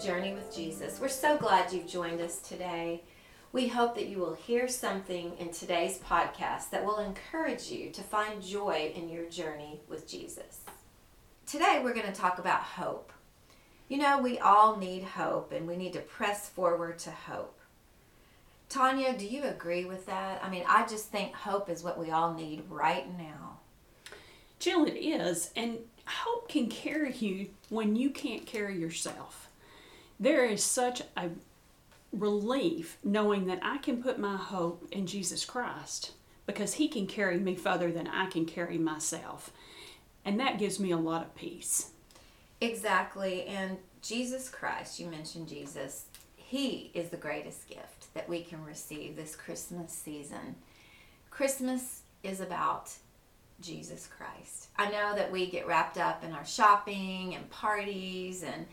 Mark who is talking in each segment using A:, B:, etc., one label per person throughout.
A: Journey with Jesus. We're so glad you've joined us today. We hope that you will hear something in today's podcast that will encourage you to find joy in your journey with Jesus. Today, we're going to talk about hope. You know, we all need hope and we need to press forward to hope. Tanya, do you agree with that? I mean, I just think hope is what we all need right now.
B: Jill, it is. And hope can carry you when you can't carry yourself. There is such a relief knowing that I can put my hope in Jesus Christ because He can carry me further than I can carry myself. And that gives me a lot of peace.
A: Exactly. And Jesus Christ, you mentioned Jesus, He is the greatest gift that we can receive this Christmas season. Christmas is about Jesus Christ. I know that we get wrapped up in our shopping and parties and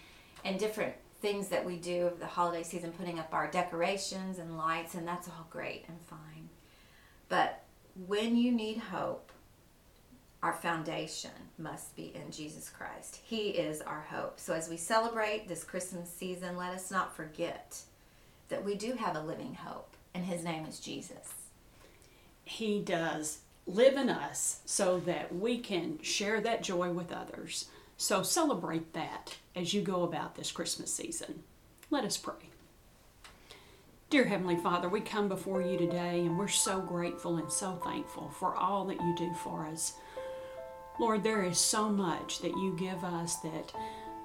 A: and different things that we do of the holiday season, putting up our decorations and lights, and that's all great and fine. But when you need hope, our foundation must be in Jesus Christ. He is our hope. So as we celebrate this Christmas season, let us not forget that we do have a living hope, and his name is Jesus.
B: He does live in us so that we can share that joy with others. So celebrate that as you go about this Christmas season. Let us pray. Dear Heavenly Father, we come before you today and we're so grateful and so thankful for all that you do for us. Lord, there is so much that you give us that,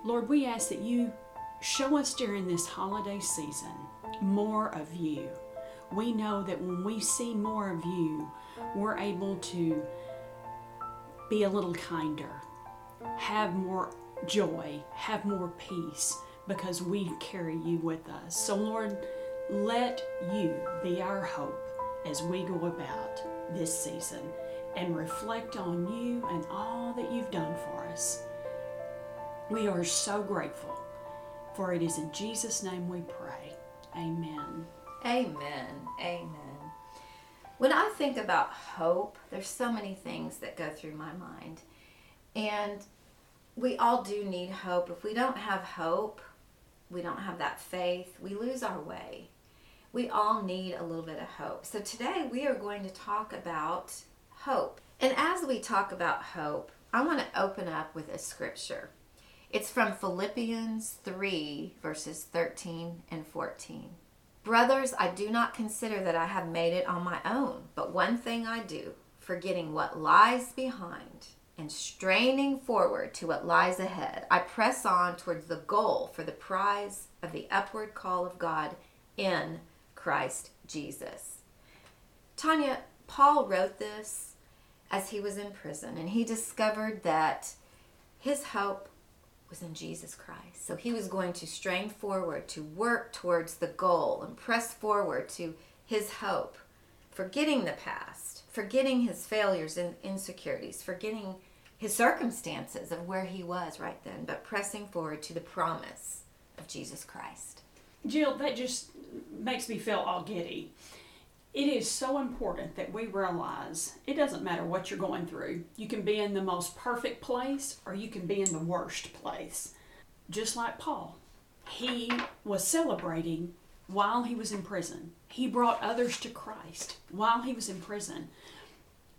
B: Lord, we ask that you show us during this holiday season more of you. We know that when we see more of you, we're able to be a little kinder, have more joy, have more peace because we carry you with us. So, Lord, let you be our hope as we go about this season and reflect on you and all that you've done for us. We are so grateful, for it is in Jesus' name we pray. Amen.
A: Amen. Amen. When I think about hope, there's so many things that go through my mind. And we all do need hope. If we don't have hope, we don't have that faith, we lose our way. We all need a little bit of hope. So today we are going to talk about hope. And as we talk about hope, I want to open up with a scripture. It's from Philippians 3, verses 13 and 14. Brothers, I do not consider that I have made it on my own, but one thing I do, forgetting what lies behind and straining forward to what lies ahead, I press on towards the goal for the prize of the upward call of God in Christ Jesus. Tanya, Paul wrote this as he was in prison, and he discovered that his hope was in Jesus Christ. So he was going to strain forward to work towards the goal and press forward to his hope, forgetting the past, forgetting his failures and insecurities, forgetting his circumstances of where he was right then, but pressing forward to the promise of Jesus Christ.
B: Jill, that just makes me feel all giddy. It is so important that we realize it doesn't matter what you're going through. You can be in the most perfect place or you can be in the worst place. Just like Paul, he was celebrating while he was in prison. He brought others to Christ while he was in prison.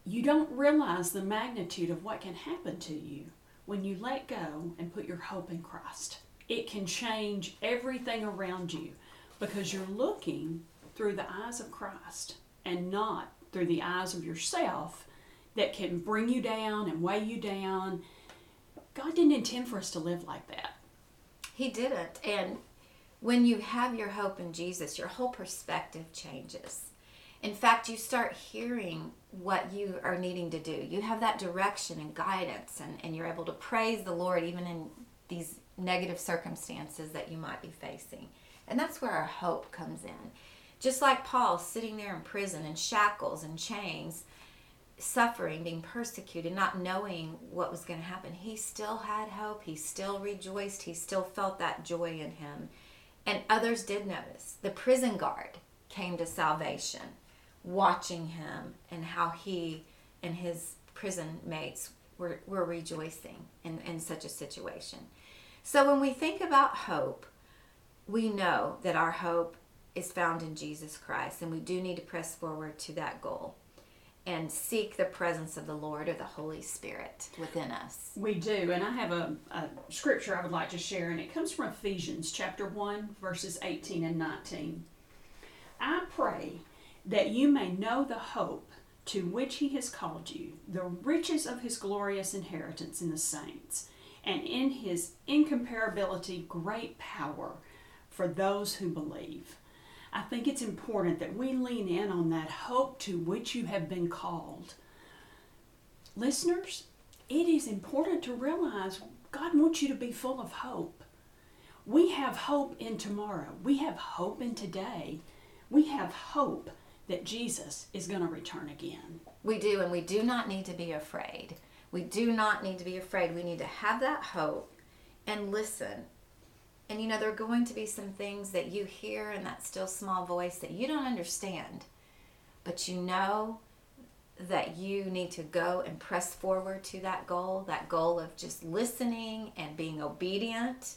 B: You don't realize the magnitude of what can happen to you when you let go and put your hope in Christ. It can change everything around you because you're looking through the eyes of Christ and not through the eyes of yourself that can bring you down and weigh you down. God didn't intend for us to live like that.
A: He didn't. And when you have your hope in Jesus, your whole perspective changes. In fact, you start hearing what you are needing to do. You have that direction and guidance, and, and you're able to praise the Lord even in these negative circumstances that you might be facing. And that's where our hope comes in. Just like Paul sitting there in prison in shackles and chains, suffering, being persecuted, not knowing what was going to happen, he still had hope. He still rejoiced. He still felt that joy in him. And others did notice. The prison guard came to salvation, watching him and how he and his prison mates were, were rejoicing in, in such a situation. So when we think about hope, we know that our hope is found in Jesus Christ, and we do need to press forward to that goal and seek the presence of the Lord or the Holy Spirit within us.
B: We do, and I have a, a, scripture I would like to share, and it comes from Ephesians chapter 1, verses 18 and 19. I pray that you may know the hope to which he has called you, the riches of his glorious inheritance in the saints, and in his incomparability great power for those who believe. I think it's important that we lean in on that hope to which you have been called. Listeners, it is important to realize God wants you to be full of hope. We have hope in tomorrow. We have hope in today. We have hope that Jesus is going to return again.
A: We do, and we do not need to be afraid. We do not need to be afraid. We need to have that hope and listen and you know, there are going to be some things that you hear in that still small voice that you don't understand, but you know that you need to go and press forward to that goal that goal of just listening and being obedient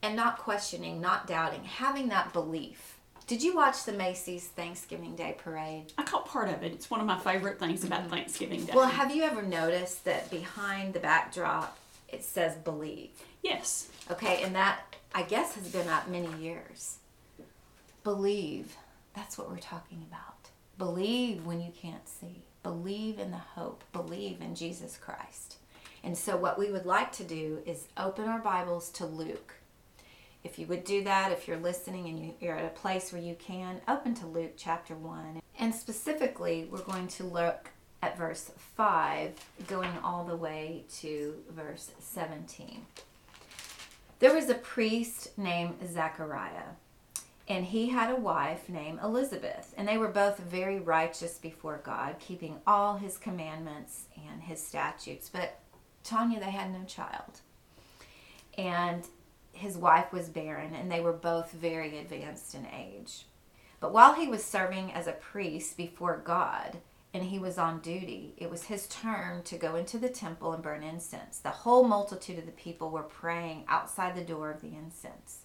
A: and not questioning, not doubting, having that belief. Did you watch the Macy's Thanksgiving Day parade?
B: I caught part of it. It's one of my favorite things about mm-hmm. Thanksgiving Day.
A: Well, have you ever noticed that behind the backdrop it says believe?
B: Yes.
A: Okay, and that I guess has been up many years. Believe. That's what we're talking about. Believe when you can't see. Believe in the hope. Believe in Jesus Christ. And so, what we would like to do is open our Bibles to Luke. If you would do that, if you're listening and you're at a place where you can, open to Luke chapter 1. And specifically, we're going to look at verse 5, going all the way to verse 17. There was a priest named Zechariah, and he had a wife named Elizabeth, and they were both very righteous before God, keeping all his commandments and his statutes. But Tanya, they had no child. And his wife was barren, and they were both very advanced in age. But while he was serving as a priest before God, and he was on duty, it was his turn to go into the temple and burn incense. The whole multitude of the people were praying outside the door of the incense.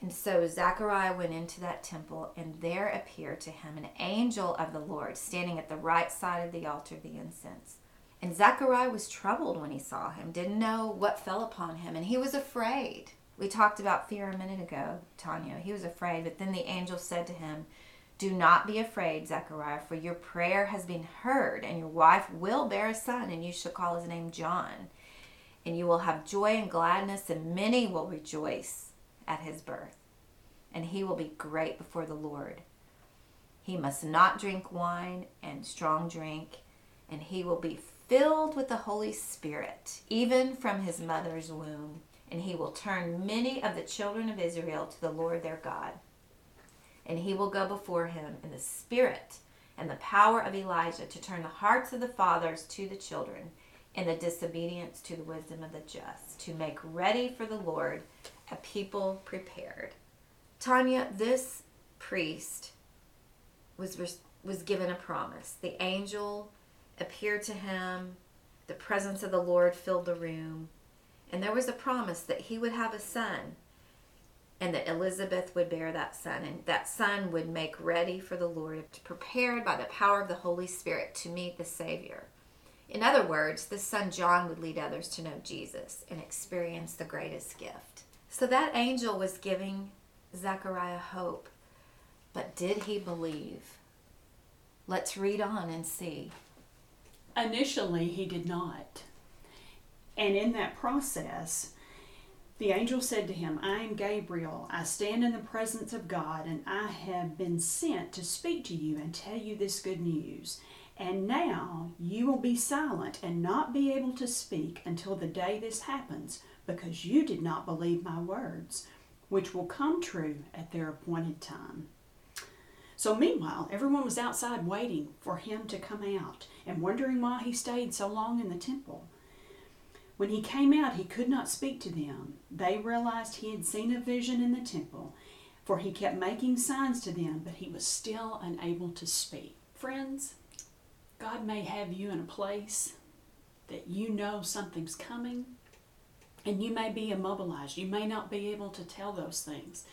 A: And so Zechariah went into that temple, and there appeared to him an angel of the Lord standing at the right side of the altar of the incense. And Zechariah was troubled when he saw him, didn't know what fell upon him, and he was afraid. We talked about fear a minute ago, Tanya. He was afraid, but then the angel said to him, do not be afraid, Zechariah, for your prayer has been heard, and your wife will bear a son, and you shall call his name John. And you will have joy and gladness, and many will rejoice at his birth. And he will be great before the Lord. He must not drink wine and strong drink, and he will be filled with the Holy Spirit, even from his mother's womb. And he will turn many of the children of Israel to the Lord their God and he will go before him in the spirit and the power of Elijah to turn the hearts of the fathers to the children and the disobedience to the wisdom of the just, to make ready for the Lord a people prepared. Tanya, this priest was was given a promise. The angel appeared to him. The presence of the Lord filled the room, and there was a promise that he would have a son and that Elizabeth would bear that son, and that son would make ready for the Lord, prepared by the power of the Holy Spirit to meet the Savior. In other words, the son John would lead others to know Jesus and experience the greatest gift. So that angel was giving Zechariah hope. But did he believe? Let's read on and see.
B: Initially, he did not. And in that process, the angel said to him, I am Gabriel. I stand in the presence of God, and I have been sent to speak to you and tell you this good news. And now you will be silent and not be able to speak until the day this happens, because you did not believe my words, which will come true at their appointed time. So, meanwhile, everyone was outside waiting for him to come out and wondering why he stayed so long in the temple. When he came out, he could not speak to them. They realized he had seen a vision in the temple, for he kept making signs to them, but he was still unable to speak. Friends, God may have you in a place that you know something's coming, And you may be immobilized. You may not be able to tell those things.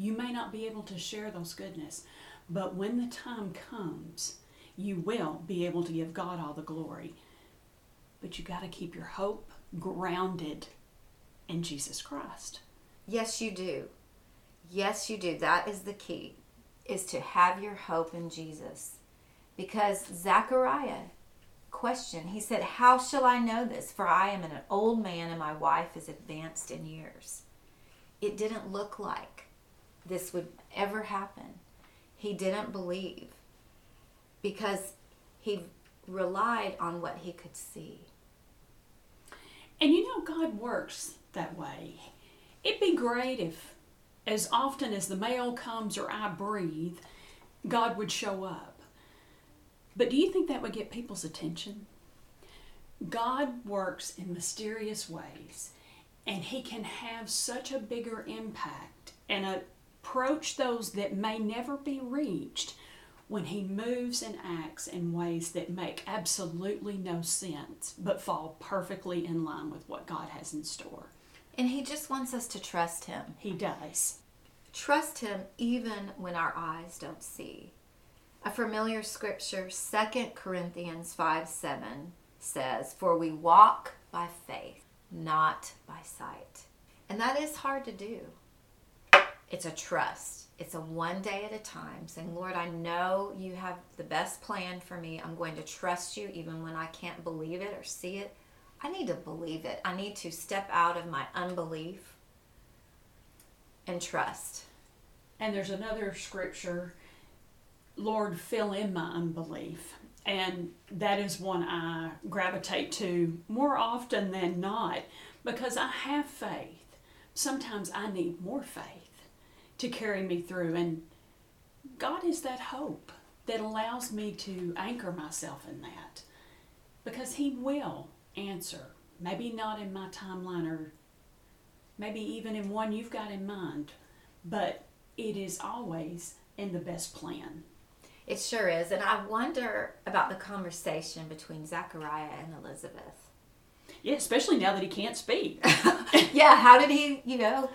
B: You may not be able to share those goodness. But when the time comes, you will be able to give God all the glory. But you got to keep your hope grounded in Jesus Christ.
A: Yes, you do. Yes, you do. That is the key, is to have your hope in Jesus. Because Zechariah questioned, he said, How shall I know this? For I am an old man and my wife is advanced in years. It didn't look like this would ever happen. He didn't believe because he relied on what he could see.
B: And you know, God works that way. It'd be great if, as often as the mail comes or I breathe, God would show up. But do you think that would get people's attention? God works in mysterious ways, and He can have such a bigger impact and approach those that may never be reached when He moves and acts in ways that make absolutely no sense but fall perfectly in line with what God has in store.
A: And He just wants us to trust Him.
B: He does.
A: Trust Him even when our eyes don't see. A familiar scripture, 2 Corinthians 5 7, says, For we walk by faith, not by sight. And that is hard to do. It's a trust. It's a one day at a time, saying, Lord, I know you have the best plan for me. I'm going to trust you even when I can't believe it or see it. I need to believe it. I need to step out of my unbelief and trust.
B: And there's another scripture, Lord, fill in my unbelief. And that is one I gravitate to more often than not because I have faith. Sometimes I need more faith to carry me through. And God is that hope that allows me to anchor myself in that because He will answer. Maybe not in my timeline or maybe even in one you've got in mind, but it is always in the best plan.
A: It sure is. And I wonder about the conversation between Zachariah and Elizabeth.
B: Yeah, especially now that he can't speak.
A: yeah, how did he, you know?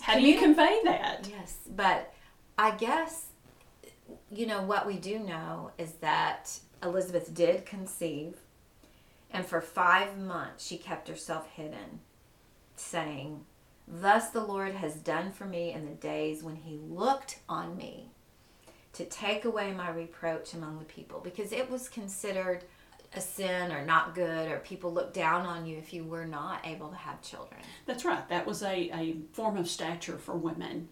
B: How do you convey that?
A: Yes, but I guess, you know, what we do know is that Elizabeth did conceive, and for five months she kept herself hidden, saying, Thus the Lord has done for me in the days when he looked on me to take away my reproach among the people because it was considered a sin or not good or people look down on you if you were not able to have children.
B: That's right. That was a, a form of stature for women.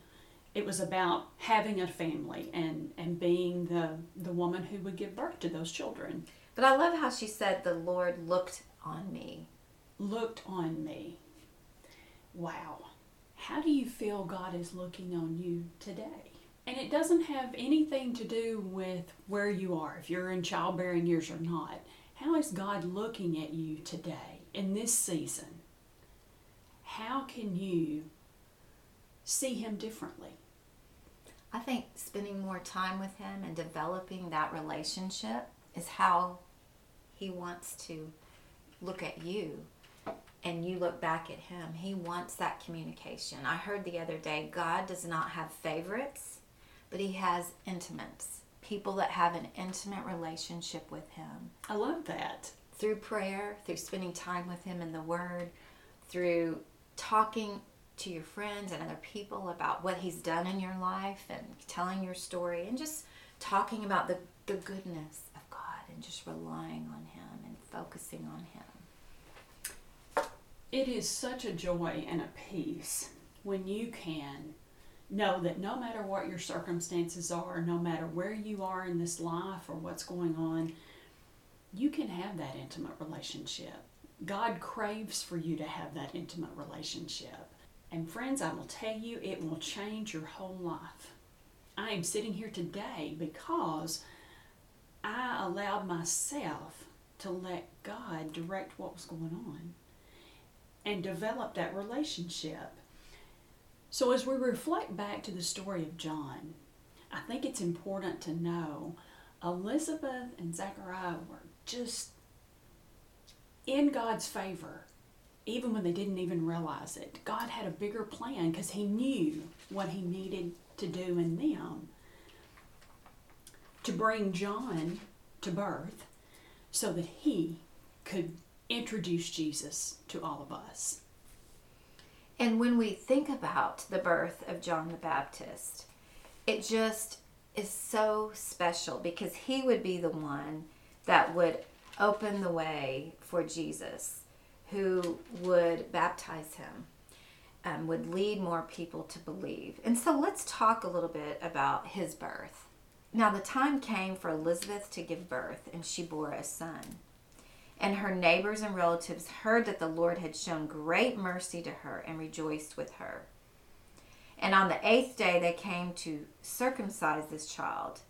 B: It was about having a family and, and being the, the woman who would give birth to those children.
A: But I love how she said, The Lord looked on me.
B: Looked on me. Wow. How do you feel God is looking on you today? And it doesn't have anything to do with where you are, if you're in childbearing years or not. How is God looking at you today in this season? How can you see Him differently?
A: I think spending more time with Him and developing that relationship is how He wants to look at you and you look back at Him. He wants that communication. I heard the other day God does not have favorites, but He has intimates people that have an intimate relationship with Him.
B: I love that.
A: Through prayer, through spending time with Him in the Word, through talking to your friends and other people about what He's done in your life and telling your story and just talking about the, the goodness of God and just relying on Him and focusing on Him.
B: It is such a joy and a peace when you can know that no matter what your circumstances are, no matter where you are in this life or what's going on, you can have that intimate relationship. God craves for you to have that intimate relationship. And friends, I will tell you, it will change your whole life. I am sitting here today because I allowed myself to let God direct what was going on and develop that relationship. So, as we reflect back to the story of John, I think it's important to know Elizabeth and Zechariah were just in God's favor even when they didn't even realize it. God had a bigger plan because He knew what He needed to do in them to bring John to birth so that he could introduce Jesus to all of us.
A: And when we think about the birth of John the Baptist, it just is so special because he would be the one that would open the way for Jesus, who would baptize him, um, would lead more people to believe. And so let's talk a little bit about his birth. Now, the time came for Elizabeth to give birth, and she bore a son. And her neighbors and relatives heard that the Lord had shown great mercy to her and rejoiced with her. And on the eighth day they came to circumcise this child.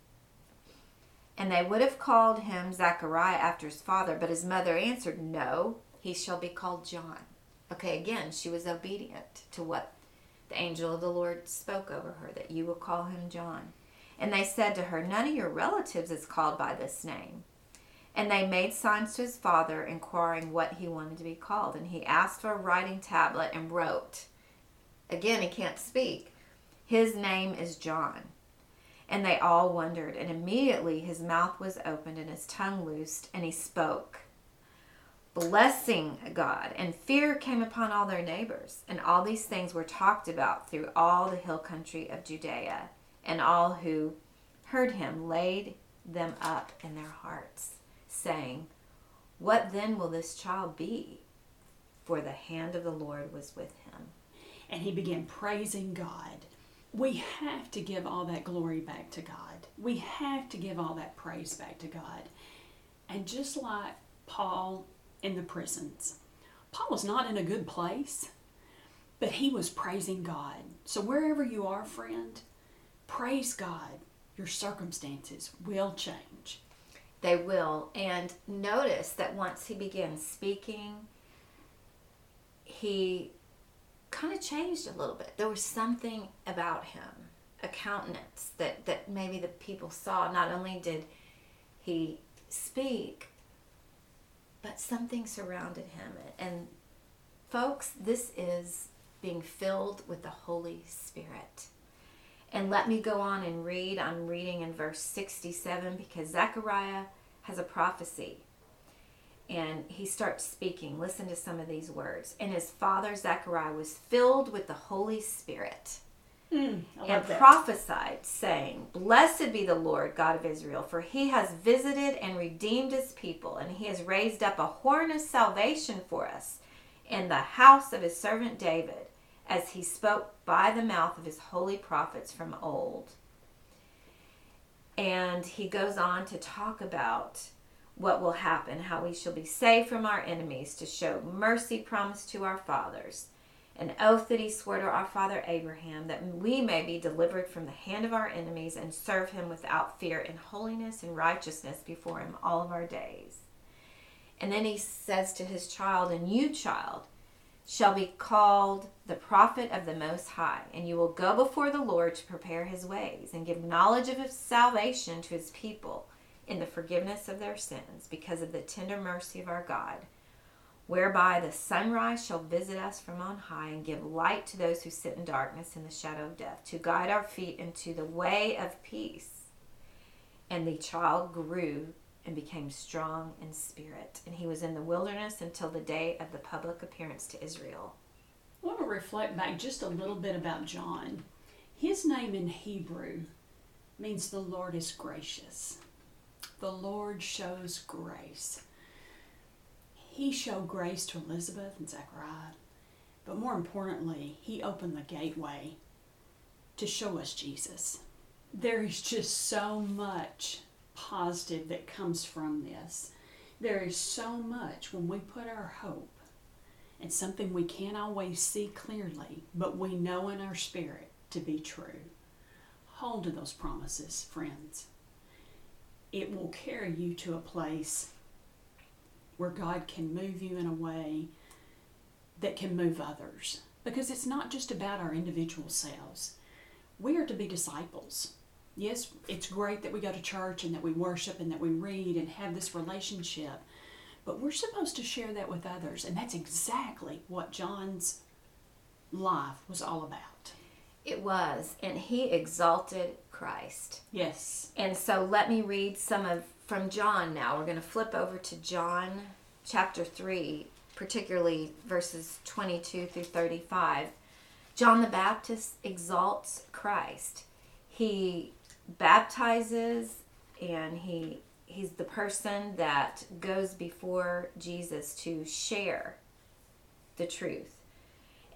A: And they would have called him Zachariah after his father, but his mother answered, No, he shall be called John. Okay, again, she was obedient to what the angel of the Lord spoke over her, that you will call him John. And they said to her, None of your relatives is called by this name. And they made signs to his father, inquiring what he wanted to be called. And he asked for a writing tablet and wrote. Again, he can't speak. His name is John. And they all wondered. And immediately his mouth was opened and his tongue loosed, and he spoke. Blessing God, and fear came upon all their neighbors. And all these things were talked about through all the hill country of Judea. And all who heard him laid them up in their hearts saying, What then will this child be? For the hand of the Lord was with him.
B: And he began praising God. We have to give all that glory back to God. We have to give all that praise back to God. And just like Paul in the prisons, Paul was not in a good place, but he was praising God. So wherever you are, friend, praise God. Your circumstances will change.
A: They will. And notice that once he began speaking, he kind of changed a little bit. There was something about him, a countenance that, that maybe the people saw. Not only did he speak, but something surrounded him. And folks, this is being filled with the Holy Spirit. And let me go on and read. I'm reading in verse 67 because Zechariah has a prophecy. And he starts speaking. Listen to some of these words. And his father, Zechariah, was filled with the Holy Spirit.
B: Mm,
A: and prophesied, saying, Blessed be the Lord God of Israel, for he has visited and redeemed his people, and he has raised up a horn of salvation for us in the house of his servant David as he spoke by the mouth of his holy prophets from old. And he goes on to talk about what will happen, how we shall be saved from our enemies, to show mercy promised to our fathers, an oath that he swore to our father Abraham, that we may be delivered from the hand of our enemies and serve him without fear in holiness and righteousness before him all of our days. And then he says to his child, And you, child, shall be called the prophet of the Most High, and you will go before the Lord to prepare his ways and give knowledge of his salvation to his people in the forgiveness of their sins because of the tender mercy of our God, whereby the sunrise shall visit us from on high and give light to those who sit in darkness in the shadow of death, to guide our feet into the way of peace. And the child grew and became strong in spirit. And he was in the wilderness until the day of the public appearance to Israel.
B: I want to reflect back just a little bit about John. His name in Hebrew means the Lord is gracious. The Lord shows grace. He showed grace to Elizabeth and Zechariah, but more importantly, he opened the gateway to show us Jesus. There is just so much positive that comes from this. There is so much when we put our hope in something we can't always see clearly, but we know in our spirit to be true. Hold to those promises, friends. It will carry you to a place where God can move you in a way that can move others. Because it's not just about our individual selves. We are to be disciples yes, it's great that we go to church and that we worship and that we read and have this relationship. but we're supposed to share that with others. And that's exactly what John's life was all about.
A: It was, and he exalted Christ.
B: Yes.
A: And so let me read some of from John now. We're going to flip over to John chapter 3, particularly verses 22 through 35. John the Baptist exalts Christ. He baptizes and he he's the person that goes before Jesus to share the truth.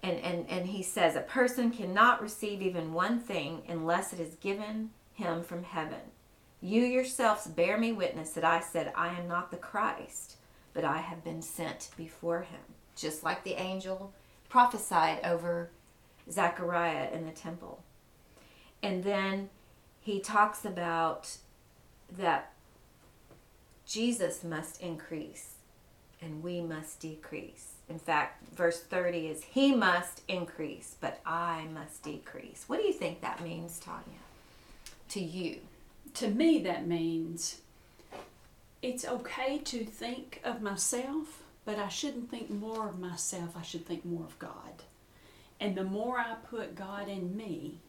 A: And, and, and he says, A person cannot receive even one thing unless it is given him from heaven. You yourselves bear me witness that I said, I am not the Christ, but I have been sent before him. Just like the angel prophesied over Zechariah in the temple. And then he talks about that Jesus must increase and we must decrease. In fact, verse 30 is He must increase, but I must decrease. What do you think that means, Tanya, to you?
B: To me, that means it's okay to think of myself, but I shouldn't think more of myself. I should think more of God. And the more I put God in me,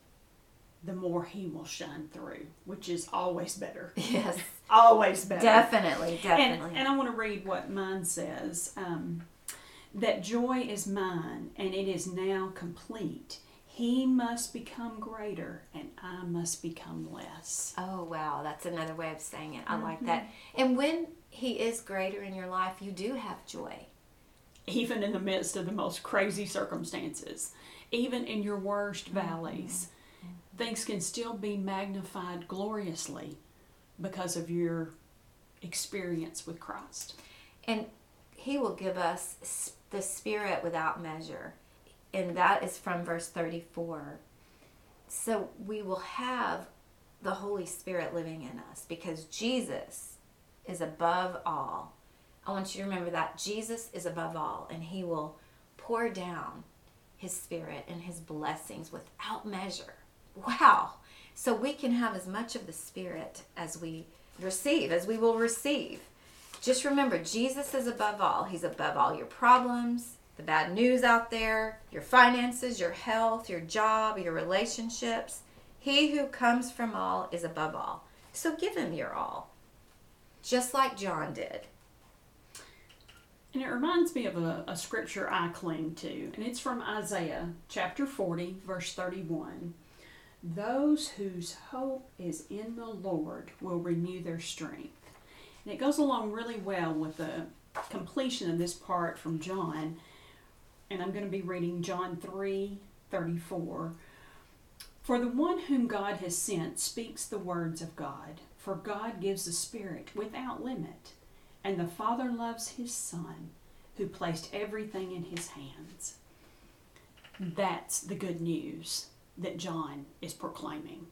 B: the more He will shine through, which is always better.
A: Yes.
B: always better.
A: Definitely, definitely.
B: And, and I want to read what mine says. Um, that joy is mine, and it is now complete. He must become greater, and I must become less.
A: Oh, wow. That's another way of saying it. I mm-hmm. like that. And when He is greater in your life, you do have joy.
B: Even in the midst of the most crazy circumstances, even in your worst valleys, mm-hmm. Things can still be magnified gloriously because of your experience with Christ.
A: And He will give us the Spirit without measure. And that is from verse 34. So we will have the Holy Spirit living in us because Jesus is above all. I want you to remember that Jesus is above all and He will pour down His Spirit and His blessings without measure. Wow. So we can have as much of the Spirit as we receive, as we will receive. Just remember, Jesus is above all. He's above all your problems, the bad news out there, your finances, your health, your job, your relationships. He who comes from all is above all. So give him your all, just like John did.
B: And it reminds me of a, a scripture I cling to, and it's from Isaiah chapter 40, verse 31. Those whose hope is in the Lord will renew their strength. And it goes along really well with the completion of this part from John. And I'm going to be reading John 3 34. For the one whom God has sent speaks the words of God, for God gives the Spirit without limit, and the Father loves his Son, who placed everything in his hands. That's the good news that John is proclaiming.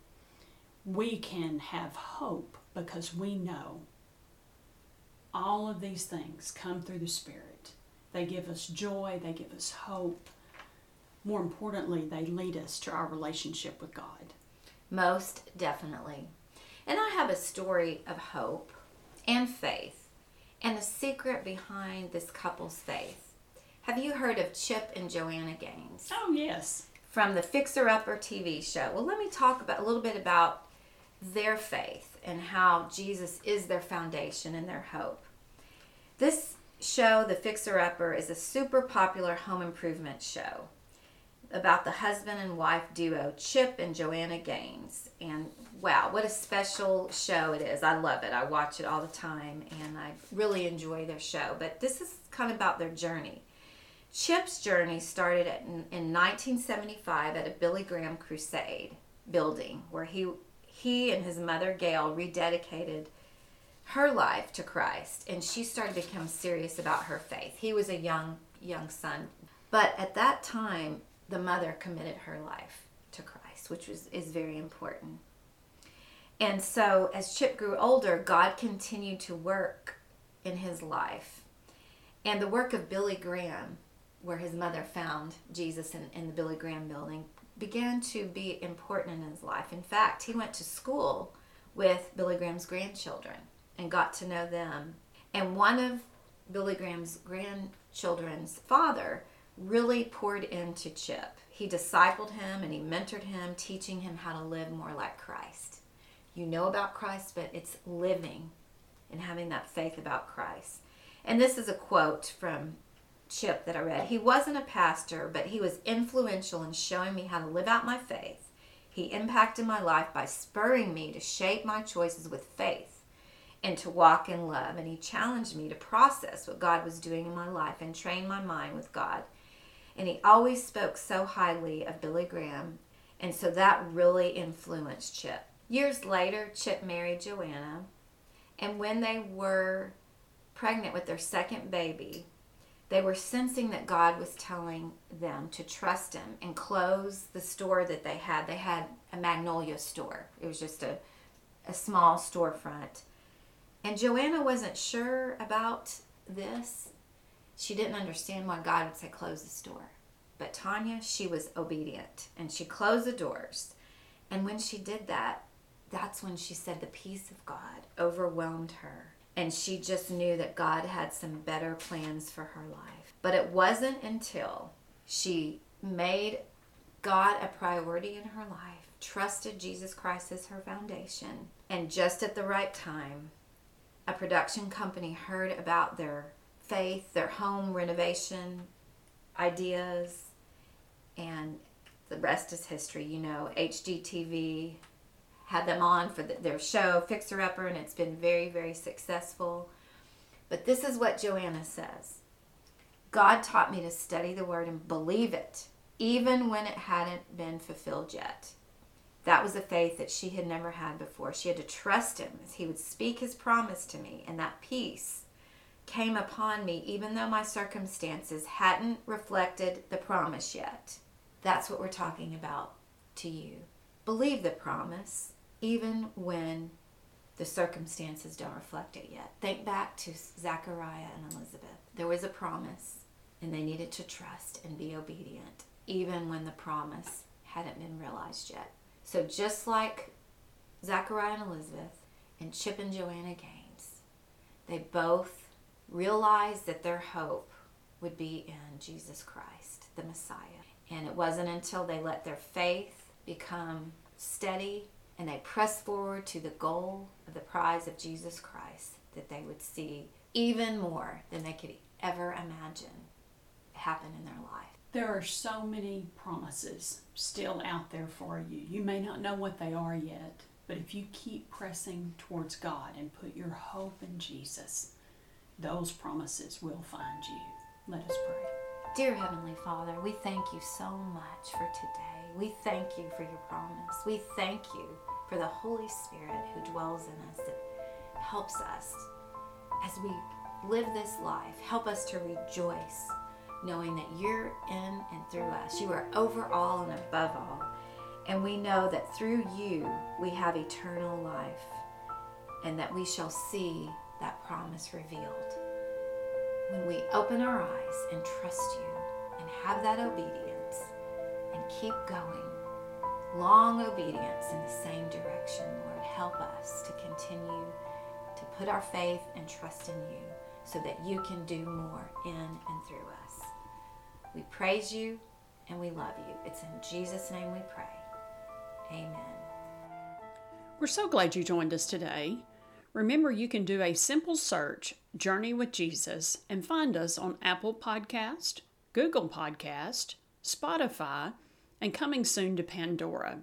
B: We can have hope because we know all of these things come through the Spirit. They give us joy, they give us hope. More importantly, they lead us to our relationship with God.
A: Most definitely. And I have a story of hope and faith and the secret behind this couple's faith. Have you heard of Chip and Joanna Gaines?
B: Oh, yes.
A: From the Fixer Upper TV show. Well, let me talk about a little bit about their faith and how Jesus is their foundation and their hope. This show, The Fixer Upper, is a super popular home improvement show about the husband and wife duo Chip and Joanna Gaines. And wow, what a special show it is. I love it. I watch it all the time and I really enjoy their show. But this is kind of about their journey. Chip's journey started in, in 1975 at a Billy Graham Crusade building where he he and his mother Gail rededicated her life to Christ and she started to become serious about her faith. He was a young young son, but at that time the mother committed her life to Christ, which was is very important. And so as Chip grew older, God continued to work in his life. And the work of Billy Graham, where his mother found Jesus in, in the Billy Graham building, began to be important in his life. In fact, he went to school with Billy Graham's grandchildren and got to know them. And one of Billy Graham's grandchildren's father, really poured into Chip. He discipled him and he mentored him, teaching him how to live more like Christ. You know about Christ, but it's living and having that faith about Christ. And this is a quote from Chip that I read. He wasn't a pastor, but he was influential in showing me how to live out my faith. He impacted my life by spurring me to shape my choices with faith and to walk in love. And he challenged me to process what God was doing in my life and train my mind with God. And he always spoke so highly of Billy Graham. And so that really influenced Chip. Years later, Chip married Joanna. And when they were pregnant with their second baby, they were sensing that God was telling them to trust Him and close the store that they had. They had a Magnolia store, it was just a, a small storefront. And Joanna wasn't sure about this. She didn't understand why God would say close the store. But Tanya, she was obedient and she closed the doors. And when she did that, that's when she said the peace of God overwhelmed her and she just knew that God had some better plans for her life. But it wasn't until she made God a priority in her life, trusted Jesus Christ as her foundation, and just at the right time, a production company heard about their faith, their home renovation ideas, and the rest is history. You know, HGTV had them on for the, their show Fixer Upper, and it's been very, very successful. But this is what Joanna says God taught me to study the word and believe it, even when it hadn't been fulfilled yet. That was a faith that she had never had before. She had to trust him as he would speak his promise to me, and that peace came upon me even though my circumstances hadn't reflected the promise yet. That's what we're talking about to you. Believe the promise even when the circumstances don't reflect it yet. Think back to Zachariah and Elizabeth. There was a promise, and they needed to trust and be obedient, even when the promise hadn't been realized yet. So, just like Zachariah and Elizabeth and Chip and Joanna Gaines, they both realized that their hope would be in Jesus Christ, the Messiah. And it wasn't until they let their faith become steady and they pressed forward to the goal of the prize of Jesus Christ that they would see even more than they could ever imagine happen in their life.
B: There are so many promises still out there for you. You may not know what they are yet, but if you keep pressing towards God and put your hope in Jesus, those promises will find you. Let us pray.
A: Dear Heavenly Father, we thank you so much for today. We thank you for your promise. We thank you for the Holy Spirit who dwells in us that helps us as we live this life. Help us to rejoice knowing that you're in and through us. You are over all and above all. And we know that through you we have eternal life and that we shall see that promise revealed. When we open our eyes and trust you and have that obedience and keep going, long obedience in the same direction, Lord. Help us to continue to put our faith and trust in you so that you can do more in and through us. We praise you and we love you. It's in Jesus' name we pray. Amen.
B: We're so glad you joined us today. Remember, you can do a simple search, Journey with Jesus, and find us on Apple Podcast, Google Podcast, Spotify, and coming soon to Pandora.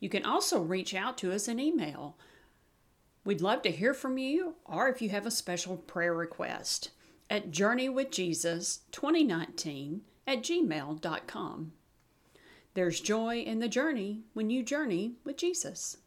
B: You can also reach out to us in email. We'd love to hear from you or if you have a special prayer request at journeywithjesus2019 at gmail.com. There's joy in the journey when you journey with Jesus.